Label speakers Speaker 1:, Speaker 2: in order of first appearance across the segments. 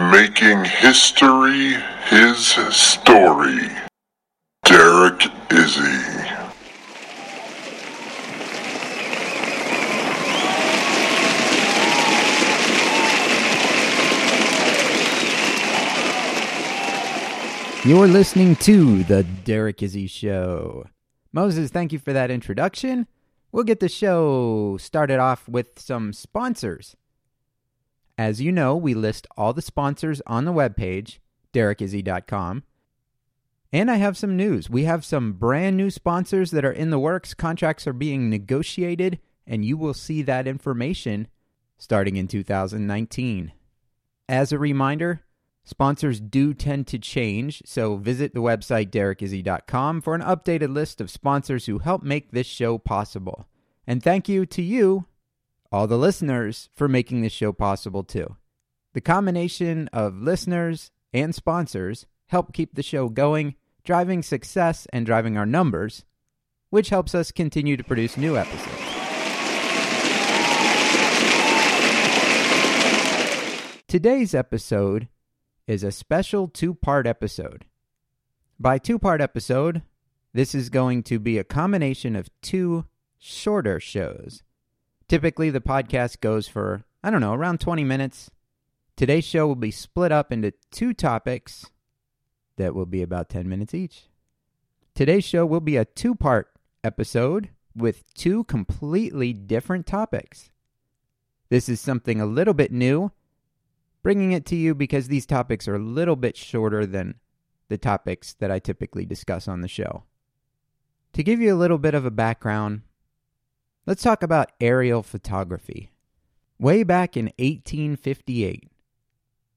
Speaker 1: Making history his story, Derek Izzi.
Speaker 2: You're listening to The Derek Izzi Show. Moses, thank you for that introduction. We'll get the show started off with some sponsors. As you know, we list all the sponsors on the webpage, derekizzi.com. And I have some news. We have some brand new sponsors that are in the works. Contracts are being negotiated, and you will see that information starting in 2019. As a reminder, Sponsors do tend to change, so visit the website derekizzi.com for an updated list of sponsors who help make this show possible. And thank you to you, all the listeners, for making this show possible too. The combination of listeners and sponsors help keep the show going, driving success and driving our numbers, which helps us continue to produce new episodes. Today's episode is a special two part episode. By two part episode, this is going to be a combination of two shorter shows. Typically, the podcast goes for, I don't know, around 20 minutes. Today's show will be split up into two topics that will be about 10 minutes each. Today's show will be a two part episode with two completely different topics. This is something a little bit new bringing it to you because these topics are a little bit shorter than the topics that I typically discuss on the show. To give you a little bit of a background, let's talk about aerial photography. Way back in 1858,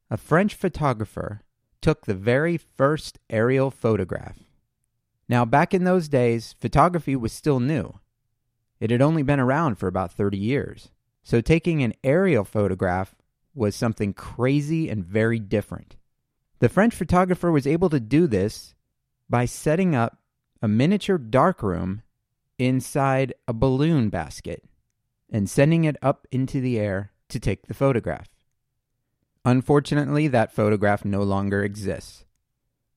Speaker 2: a French photographer took the very first aerial photograph. Now, back in those days, photography was still new. It had only been around for about 30 years. So, taking an aerial photograph was something crazy and very different. The French photographer was able to do this by setting up a miniature darkroom inside a balloon basket and sending it up into the air to take the photograph. Unfortunately, that photograph no longer exists.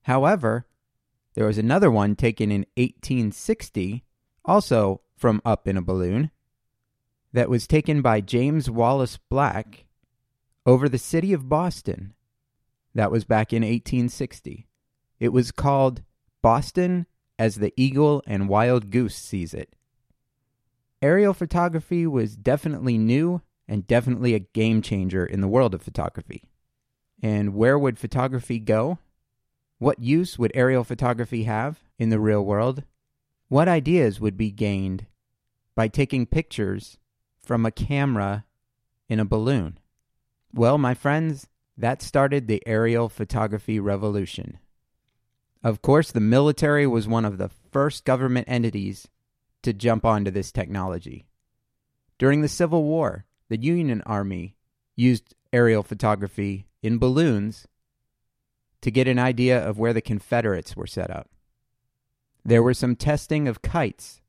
Speaker 2: However, there was another one taken in 1860, also from up in a balloon, that was taken by James Wallace Black over the city of Boston. That was back in 1860. It was called Boston as the Eagle and Wild Goose Sees It. Aerial photography was definitely new and definitely a game changer in the world of photography. And where would photography go? What use would aerial photography have in the real world? What ideas would be gained by taking pictures from a camera in a balloon? Well, my friends, that started the aerial photography revolution. Of course, the military was one of the first government entities to jump onto this technology. During the Civil War, the Union Army used aerial photography in balloons to get an idea of where the Confederates were set up. There was some testing of kites,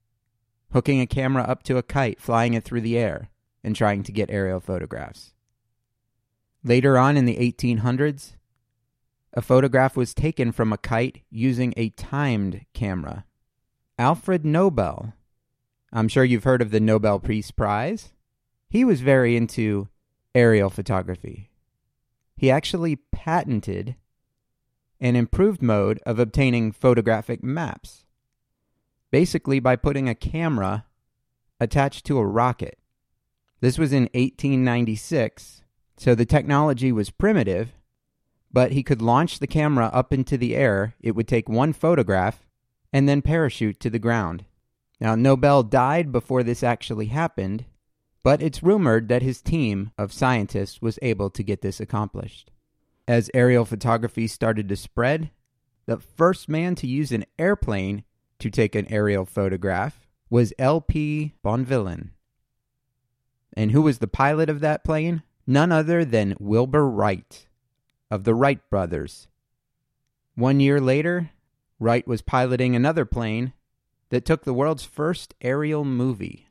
Speaker 2: hooking a camera up to a kite, flying it through the air, and trying to get aerial photographs. Later on in the 1800s, a photograph was taken from a kite using a timed camera. Alfred Nobel, I'm sure you've heard of the Nobel Peace Prize, he was very into aerial photography. He actually patented an improved mode of obtaining photographic maps, basically by putting a camera attached to a rocket. This was in 1896 so the technology was primitive, but he could launch the camera up into the air. It would take one photograph and then parachute to the ground. Now, Nobel died before this actually happened, but it's rumored that his team of scientists was able to get this accomplished. As aerial photography started to spread, the first man to use an airplane to take an aerial photograph was L.P. Bonvillain. And who was the pilot of that plane? None other than Wilbur Wright of the Wright brothers. One year later, Wright was piloting another plane that took the world's first aerial movie.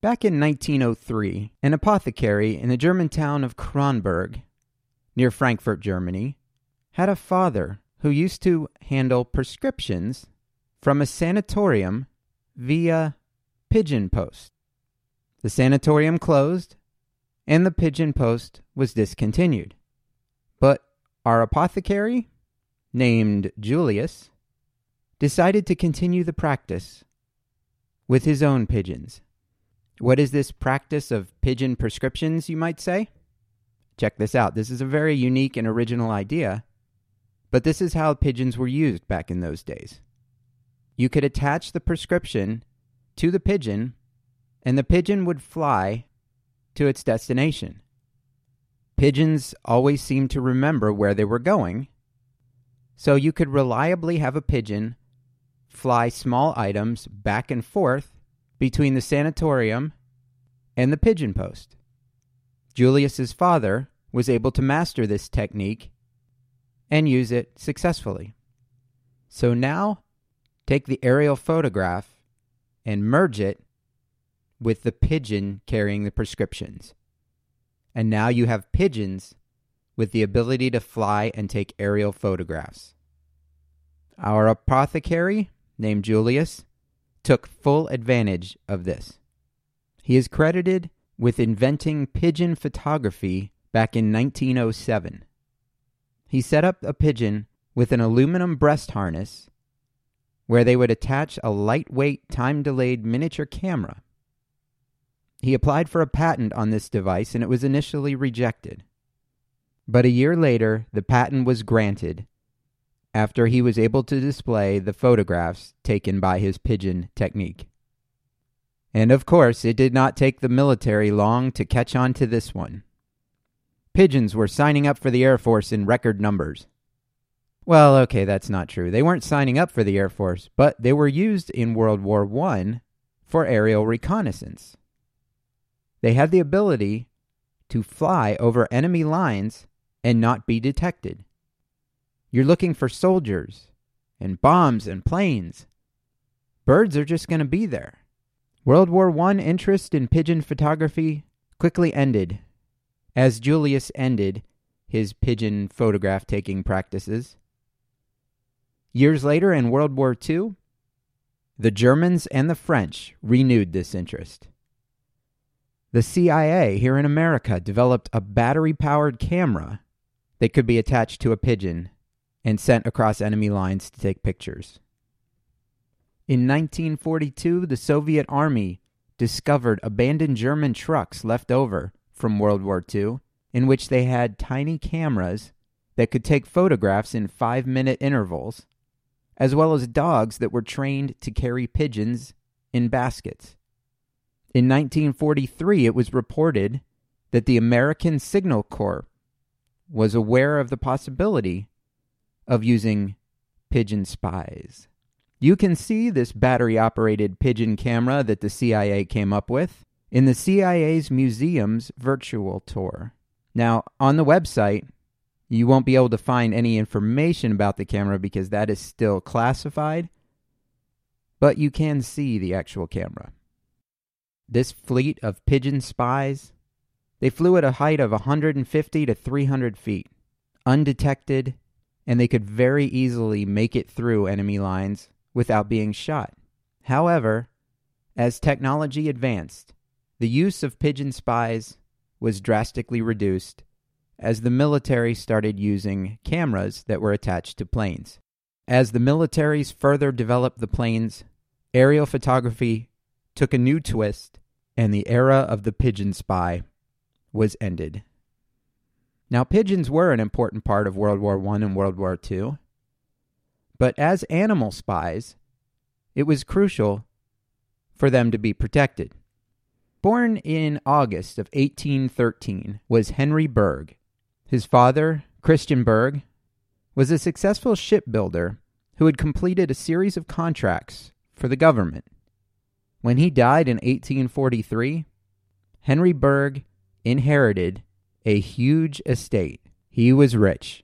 Speaker 2: Back in 1903, an apothecary in the German town of Kronberg, near Frankfurt, Germany, had a father who used to handle prescriptions from a sanatorium via pigeon post. The sanatorium closed and the pigeon post was discontinued. But our apothecary, named Julius, decided to continue the practice with his own pigeons. What is this practice of pigeon prescriptions, you might say? Check this out. This is a very unique and original idea, but this is how pigeons were used back in those days. You could attach the prescription to the pigeon, and the pigeon would fly to its destination. Pigeons always seemed to remember where they were going, so you could reliably have a pigeon fly small items back and forth between the sanatorium and the pigeon post. Julius's father was able to master this technique and use it successfully. So now take the aerial photograph and merge it with the pigeon carrying the prescriptions. And now you have pigeons with the ability to fly and take aerial photographs. Our apothecary, named Julius, took full advantage of this. He is credited with inventing pigeon photography back in 1907. He set up a pigeon with an aluminum breast harness where they would attach a lightweight, time delayed miniature camera he applied for a patent on this device and it was initially rejected. But a year later, the patent was granted after he was able to display the photographs taken by his pigeon technique. And of course, it did not take the military long to catch on to this one. Pigeons were signing up for the Air Force in record numbers. Well, okay, that's not true. They weren't signing up for the Air Force, but they were used in World War I for aerial reconnaissance. They had the ability to fly over enemy lines and not be detected. You're looking for soldiers and bombs and planes. Birds are just going to be there. World War I interest in pigeon photography quickly ended as Julius ended his pigeon photograph taking practices. Years later, in World War II, the Germans and the French renewed this interest. The CIA here in America developed a battery powered camera that could be attached to a pigeon and sent across enemy lines to take pictures. In 1942, the Soviet Army discovered abandoned German trucks left over from World War II in which they had tiny cameras that could take photographs in five minute intervals, as well as dogs that were trained to carry pigeons in baskets. In 1943, it was reported that the American Signal Corps was aware of the possibility of using pigeon spies. You can see this battery operated pigeon camera that the CIA came up with in the CIA's Museums virtual tour. Now, on the website, you won't be able to find any information about the camera because that is still classified, but you can see the actual camera. This fleet of pigeon spies, they flew at a height of 150 to 300 feet, undetected, and they could very easily make it through enemy lines without being shot. However, as technology advanced, the use of pigeon spies was drastically reduced as the military started using cameras that were attached to planes. As the militaries further developed the planes, aerial photography took a new twist, and the era of the pigeon spy was ended. Now, pigeons were an important part of World War I and World War II, but as animal spies, it was crucial for them to be protected. Born in August of 1813 was Henry Bergh. His father, Christian Bergh, was a successful shipbuilder who had completed a series of contracts for the government. When he died in 1843, Henry Bergh inherited a huge estate. He was rich.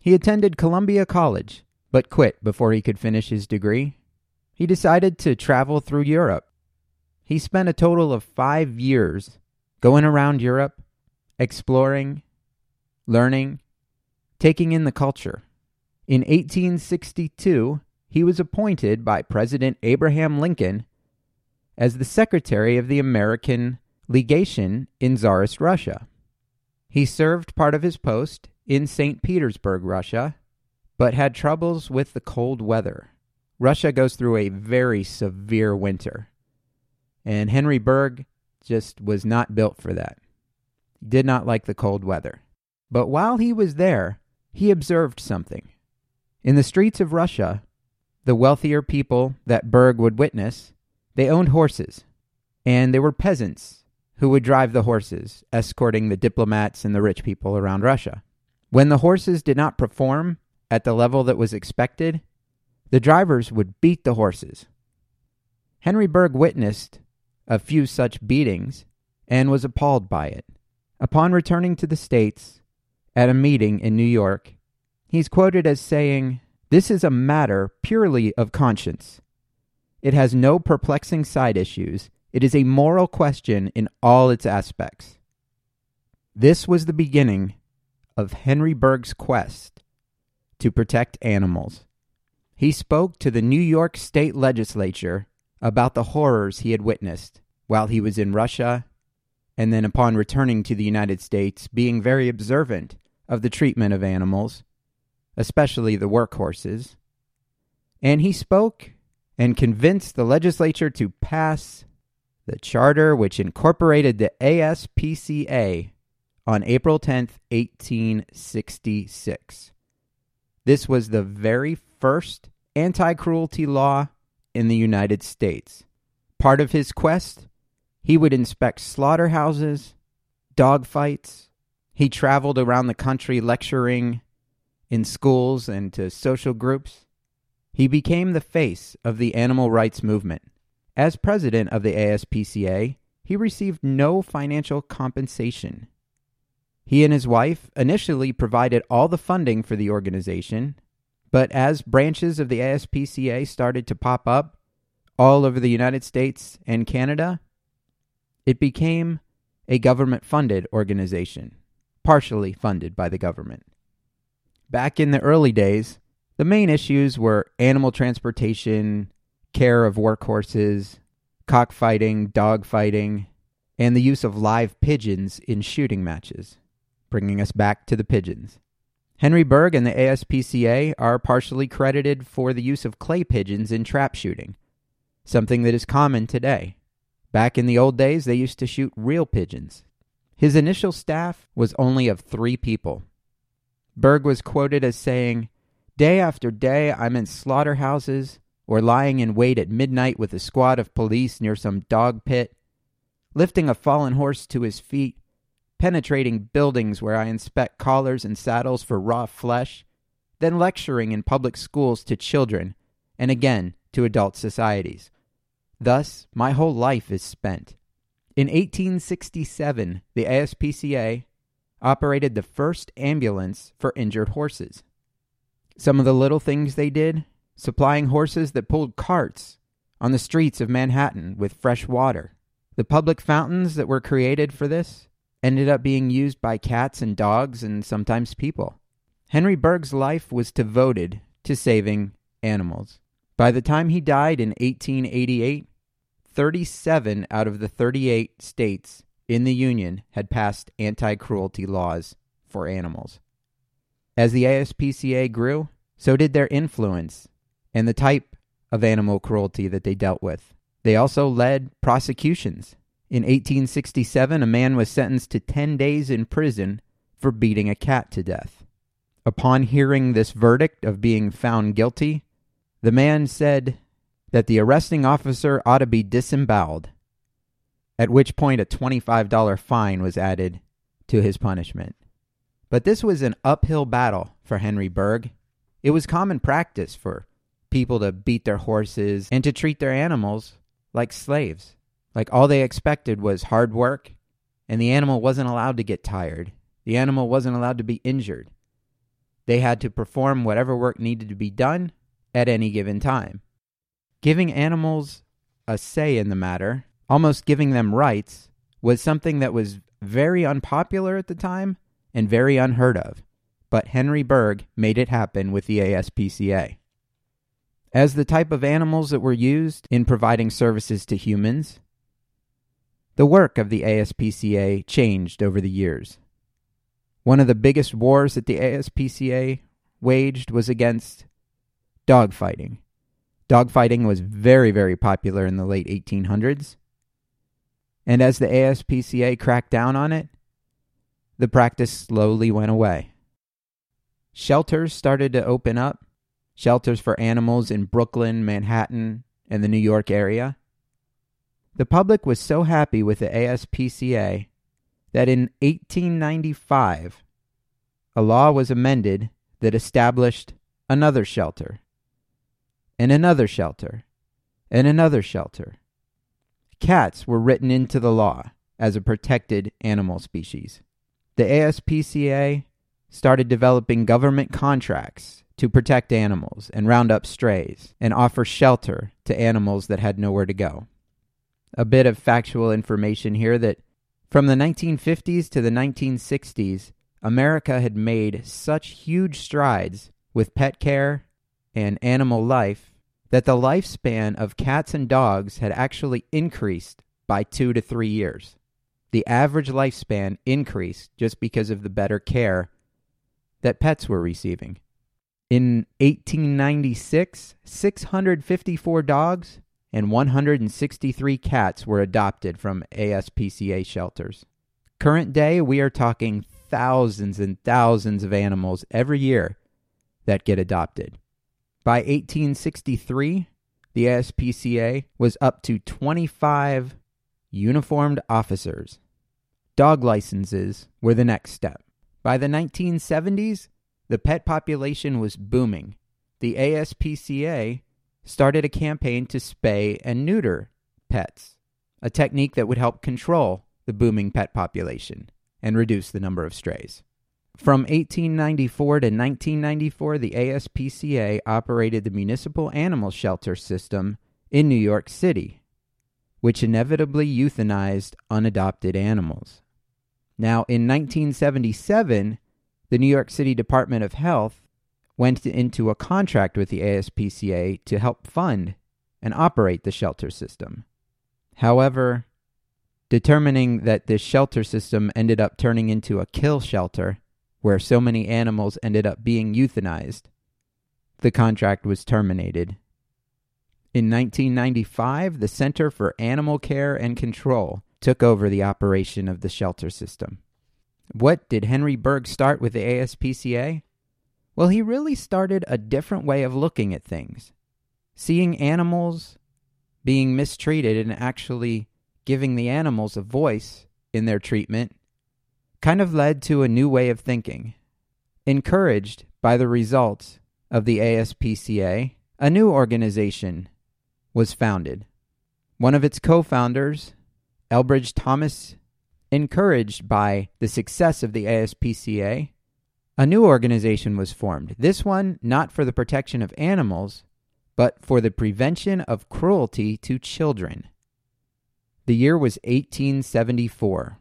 Speaker 2: He attended Columbia College, but quit before he could finish his degree. He decided to travel through Europe. He spent a total of five years going around Europe, exploring, learning, taking in the culture. In 1862, he was appointed by President Abraham Lincoln as the secretary of the American legation in Tsarist Russia. He served part of his post in St. Petersburg, Russia, but had troubles with the cold weather. Russia goes through a very severe winter, and Henry Bergh just was not built for that. He did not like the cold weather. But while he was there, he observed something. In the streets of Russia, the wealthier people that Bergh would witness, they owned horses, and there were peasants who would drive the horses, escorting the diplomats and the rich people around Russia. When the horses did not perform at the level that was expected, the drivers would beat the horses. Henry Bergh witnessed a few such beatings and was appalled by it. Upon returning to the States at a meeting in New York, he's quoted as saying, This is a matter purely of conscience. It has no perplexing side issues it is a moral question in all its aspects. This was the beginning of Henry Bergh's quest to protect animals. He spoke to the New York State Legislature about the horrors he had witnessed while he was in Russia, and then upon returning to the United States, being very observant of the treatment of animals, especially the workhorses. And he spoke and convinced the legislature to pass the charter which incorporated the ASPCA on April 10th, 1866. This was the very first anti cruelty law in the United States. Part of his quest, he would inspect slaughterhouses, dog fights. He traveled around the country lecturing in schools and to social groups. He became the face of the animal rights movement. As president of the ASPCA, he received no financial compensation. He and his wife initially provided all the funding for the organization, but as branches of the ASPCA started to pop up all over the United States and Canada, it became a government funded organization, partially funded by the government. Back in the early days, the main issues were animal transportation, care of workhorses, cockfighting, dogfighting, and the use of live pigeons in shooting matches, bringing us back to the pigeons. Henry Bergh and the ASPCA are partially credited for the use of clay pigeons in trap shooting, something that is common today. Back in the old days, they used to shoot real pigeons. His initial staff was only of three people. Bergh was quoted as saying, Day after day, I'm in slaughterhouses, or lying in wait at midnight with a squad of police near some dog pit, lifting a fallen horse to his feet, penetrating buildings where I inspect collars and saddles for raw flesh, then lecturing in public schools to children, and again to adult societies. Thus, my whole life is spent. In 1867, the ASPCA operated the first ambulance for injured horses. Some of the little things they did supplying horses that pulled carts on the streets of Manhattan with fresh water. The public fountains that were created for this ended up being used by cats and dogs and sometimes people. Henry Bergh's life was devoted to saving animals. By the time he died in 1888, 37 out of the 38 states in the Union had passed anti cruelty laws for animals. As the ASPCA grew, so did their influence and the type of animal cruelty that they dealt with. They also led prosecutions. In 1867, a man was sentenced to 10 days in prison for beating a cat to death. Upon hearing this verdict of being found guilty, the man said that the arresting officer ought to be disemboweled. at which point a $25 fine was added to his punishment. But this was an uphill battle for Henry Bergh. It was common practice for people to beat their horses and to treat their animals like slaves. Like all they expected was hard work, and the animal wasn't allowed to get tired. The animal wasn't allowed to be injured. They had to perform whatever work needed to be done at any given time. Giving animals a say in the matter, almost giving them rights, was something that was very unpopular at the time and very unheard of. But Henry Bergh made it happen with the ASPCA. As the type of animals that were used in providing services to humans, the work of the ASPCA changed over the years. One of the biggest wars that the ASPCA waged was against dogfighting. Dogfighting was very, very popular in the late 1800s. And as the ASPCA cracked down on it, the practice slowly went away. Shelters started to open up, shelters for animals in Brooklyn, Manhattan, and the New York area. The public was so happy with the ASPCA that in 1895, a law was amended that established another shelter, and another shelter, and another shelter. Cats were written into the law as a protected animal species. The ASPCA started developing government contracts to protect animals and round up strays and offer shelter to animals that had nowhere to go. A bit of factual information here that from the 1950s to the 1960s, America had made such huge strides with pet care and animal life that the lifespan of cats and dogs had actually increased by two to three years. The average lifespan increased just because of the better care that pets were receiving. In 1896, 654 dogs and 163 cats were adopted from ASPCA shelters. Current day, we are talking thousands and thousands of animals every year that get adopted. By 1863, the ASPCA was up to 25 uniformed officers. Dog licenses were the next step. By the 1970s, the pet population was booming. The ASPCA started a campaign to spay and neuter pets, a technique that would help control the booming pet population and reduce the number of strays. From 1894 to 1994, the ASPCA operated the municipal animal shelter system in New York City, which inevitably euthanized unadopted animals. Now, in 1977, the New York City Department of Health went into a contract with the ASPCA to help fund and operate the shelter system. However, determining that this shelter system ended up turning into a kill shelter where so many animals ended up being euthanized, the contract was terminated. In 1995, the Center for Animal Care and Control took over the operation of the shelter system. What did Henry Bergh start with the ASPCA? Well, he really started a different way of looking at things. Seeing animals being mistreated and actually giving the animals a voice in their treatment kind of led to a new way of thinking. Encouraged by the results of the ASPCA, a new organization was founded. One of its co founders, Elbridge Thomas, encouraged by the success of the ASPCA, a new organization was formed. This one not for the protection of animals, but for the prevention of cruelty to children. The year was 1874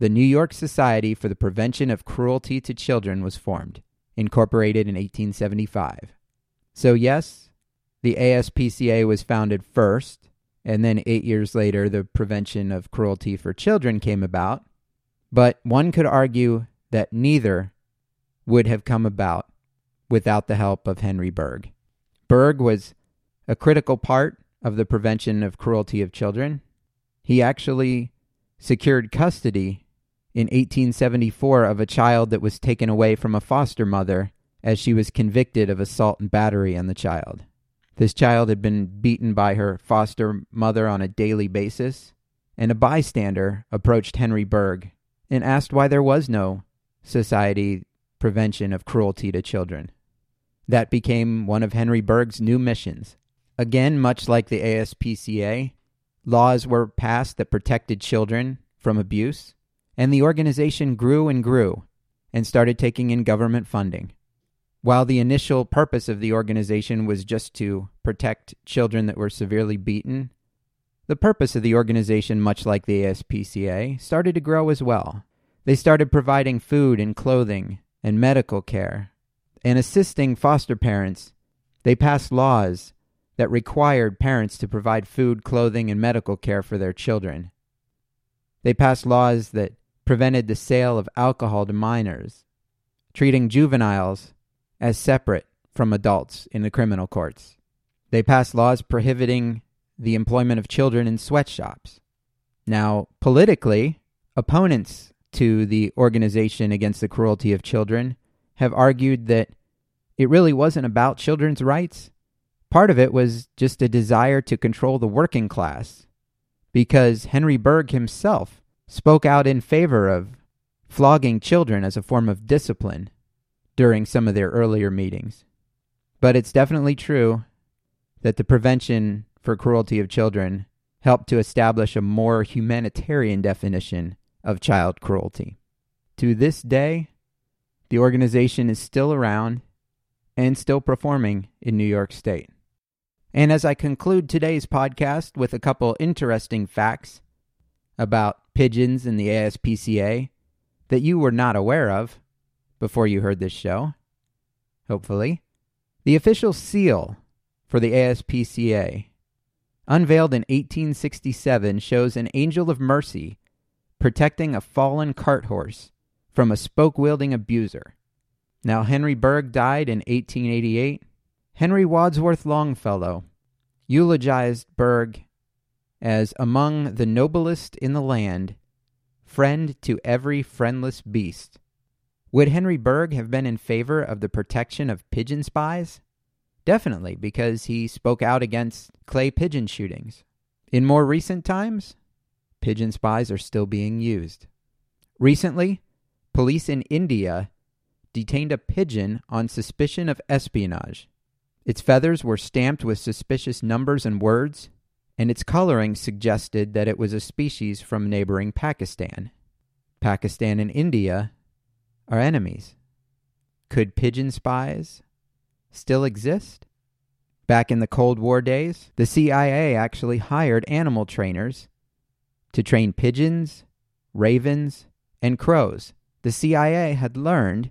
Speaker 2: the New York Society for the Prevention of Cruelty to Children was formed, incorporated in 1875. So, yes, the ASPCA was founded first, and then eight years later, the Prevention of Cruelty for Children came about. But one could argue that neither would have come about without the help of Henry Bergh. Bergh was a critical part of the prevention of cruelty of children. He actually secured custody in 1874 of a child that was taken away from a foster mother as she was convicted of assault and battery on the child. This child had been beaten by her foster mother on a daily basis, and a bystander approached Henry Bergh and asked why there was no society prevention of cruelty to children. That became one of Henry Bergh's new missions. Again, much like the ASPCA, laws were passed that protected children from abuse, and the organization grew and grew and started taking in government funding. While the initial purpose of the organization was just to protect children that were severely beaten, the purpose of the organization, much like the ASPCA, started to grow as well. They started providing food and clothing and medical care and assisting foster parents. They passed laws that required parents to provide food, clothing, and medical care for their children. They passed laws that prevented the sale of alcohol to minors, treating juveniles as separate from adults in the criminal courts. They passed laws prohibiting the employment of children in sweatshops. Now, politically, opponents to the Organization Against the Cruelty of Children have argued that it really wasn't about children's rights. Part of it was just a desire to control the working class, because Henry Bergh himself spoke out in favor of flogging children as a form of discipline during some of their earlier meetings. But it's definitely true that the Prevention for Cruelty of Children helped to establish a more humanitarian definition of child cruelty. To this day, the organization is still around and still performing in New York State. And as I conclude today's podcast with a couple interesting facts about pigeons in the ASPCA that you were not aware of, before you heard this show, hopefully. The official seal for the ASPCA, unveiled in 1867, shows an angel of mercy protecting a fallen cart horse from a spoke wielding abuser. Now, Henry Bergh died in 1888. Henry Wadsworth Longfellow eulogized Bergh as among the noblest in the land, friend to every friendless beast. Would Henry Bergh have been in favor of the protection of pigeon spies? Definitely, because he spoke out against clay pigeon shootings. In more recent times, pigeon spies are still being used. Recently, police in India detained a pigeon on suspicion of espionage. Its feathers were stamped with suspicious numbers and words, and its coloring suggested that it was a species from neighboring Pakistan. Pakistan and India are enemies. Could pigeon spies still exist? Back in the Cold War days, the CIA actually hired animal trainers to train pigeons, ravens, and crows. The CIA had learned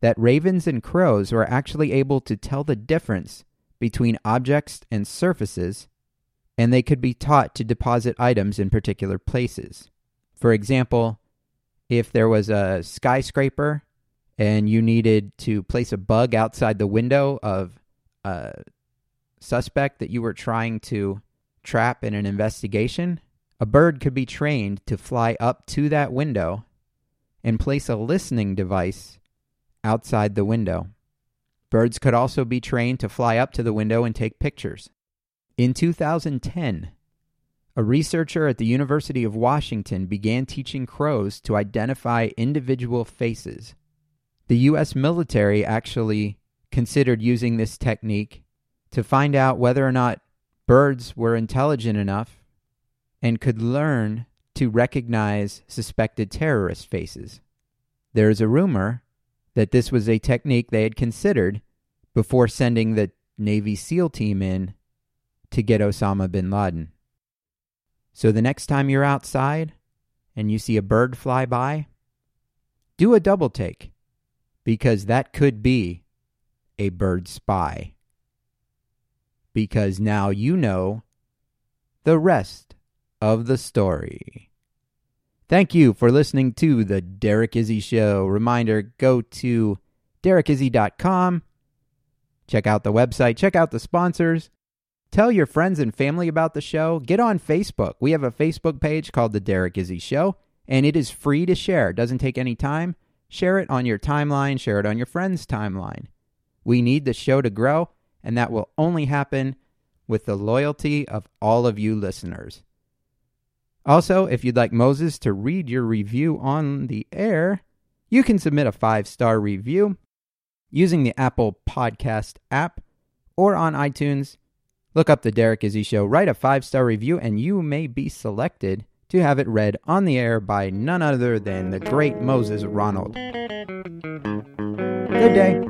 Speaker 2: that ravens and crows were actually able to tell the difference between objects and surfaces, and they could be taught to deposit items in particular places. For example, if there was a skyscraper and you needed to place a bug outside the window of a suspect that you were trying to trap in an investigation, a bird could be trained to fly up to that window and place a listening device outside the window. Birds could also be trained to fly up to the window and take pictures. In 2010, a researcher at the University of Washington began teaching crows to identify individual faces. The U.S. military actually considered using this technique to find out whether or not birds were intelligent enough and could learn to recognize suspected terrorist faces. There is a rumor that this was a technique they had considered before sending the Navy SEAL team in to get Osama bin Laden. So the next time you're outside and you see a bird fly by, do a double take because that could be a bird spy. Because now you know the rest of the story. Thank you for listening to the Derek Izzi Show. Reminder go to derekizzi.com, check out the website, check out the sponsors, Tell your friends and family about the show. Get on Facebook. We have a Facebook page called The Derek Izzi Show, and it is free to share. It doesn't take any time. Share it on your timeline, share it on your friend's timeline. We need the show to grow, and that will only happen with the loyalty of all of you listeners. Also, if you'd like Moses to read your review on the air, you can submit a five star review using the Apple Podcast app or on iTunes. Look up The Derek Izzi Show, write a five star review, and you may be selected to have it read on the air by none other than the great Moses Ronald. Good day.